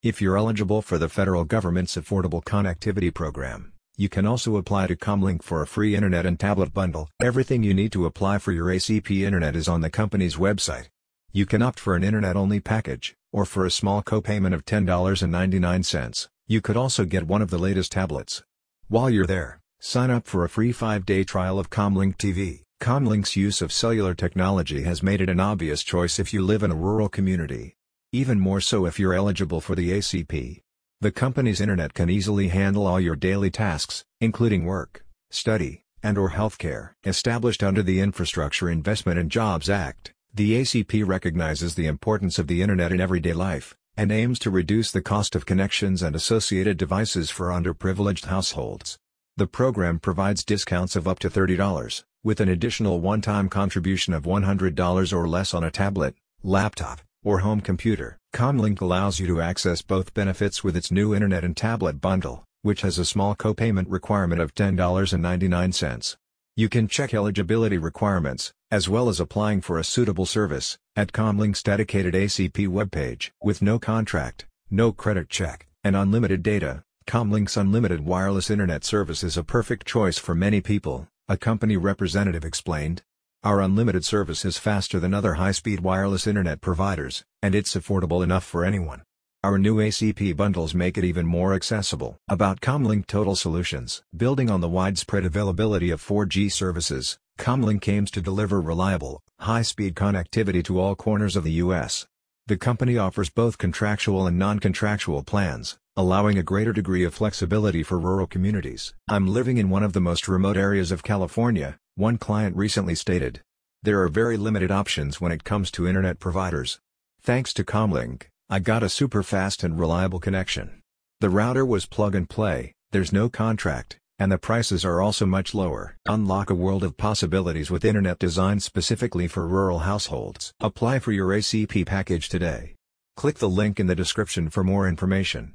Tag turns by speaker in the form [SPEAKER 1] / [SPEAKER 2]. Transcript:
[SPEAKER 1] If you're eligible for the federal government's Affordable Connectivity Program, you can also apply to Comlink for a free internet and tablet bundle. Everything you need to apply for your ACP internet is on the company's website. You can opt for an internet-only package, or for a small copayment of $10.99. You could also get one of the latest tablets. While you're there, sign up for a free 5-day trial of Comlink TV. Comlink's use of cellular technology has made it an obvious choice if you live in a rural community. Even more so if you're eligible for the ACP. The company's internet can easily handle all your daily tasks, including work, study, and or healthcare. Established under the Infrastructure Investment and Jobs Act, the ACP recognizes the importance of the internet in everyday life, and aims to reduce the cost of connections and associated devices for underprivileged households. The program provides discounts of up to $30, with an additional one-time contribution of $100 or less on a tablet, laptop, or home computer. Comlink allows you to access both benefits with its new internet and tablet bundle, which has a small copayment requirement of $10.99. You can check eligibility requirements, as well as applying for a suitable service, at Comlink's dedicated ACP webpage. With no contract, no credit check, and unlimited data, Comlink's unlimited wireless internet service is a perfect choice for many people, a company representative explained. Our unlimited service is faster than other high-speed wireless internet providers, and it's affordable enough for anyone. Our new ACP bundles make it even more accessible. About Comlink Total Solutions Building on the widespread availability of 4G services, Comlink aims to deliver reliable, high-speed connectivity to all corners of the U.S. The company offers both contractual and non-contractual plans, allowing a greater degree of flexibility for rural communities. I'm living in one of the most remote areas of California, one client recently stated. There are very limited options when it comes to internet providers. Thanks to Comlink, I got a super fast and reliable connection. The router was plug and play, there's no contract, and the prices are also much lower. Unlock a world of possibilities with internet designed specifically for rural households. Apply for your ACP package today. Click the link in the description for more information.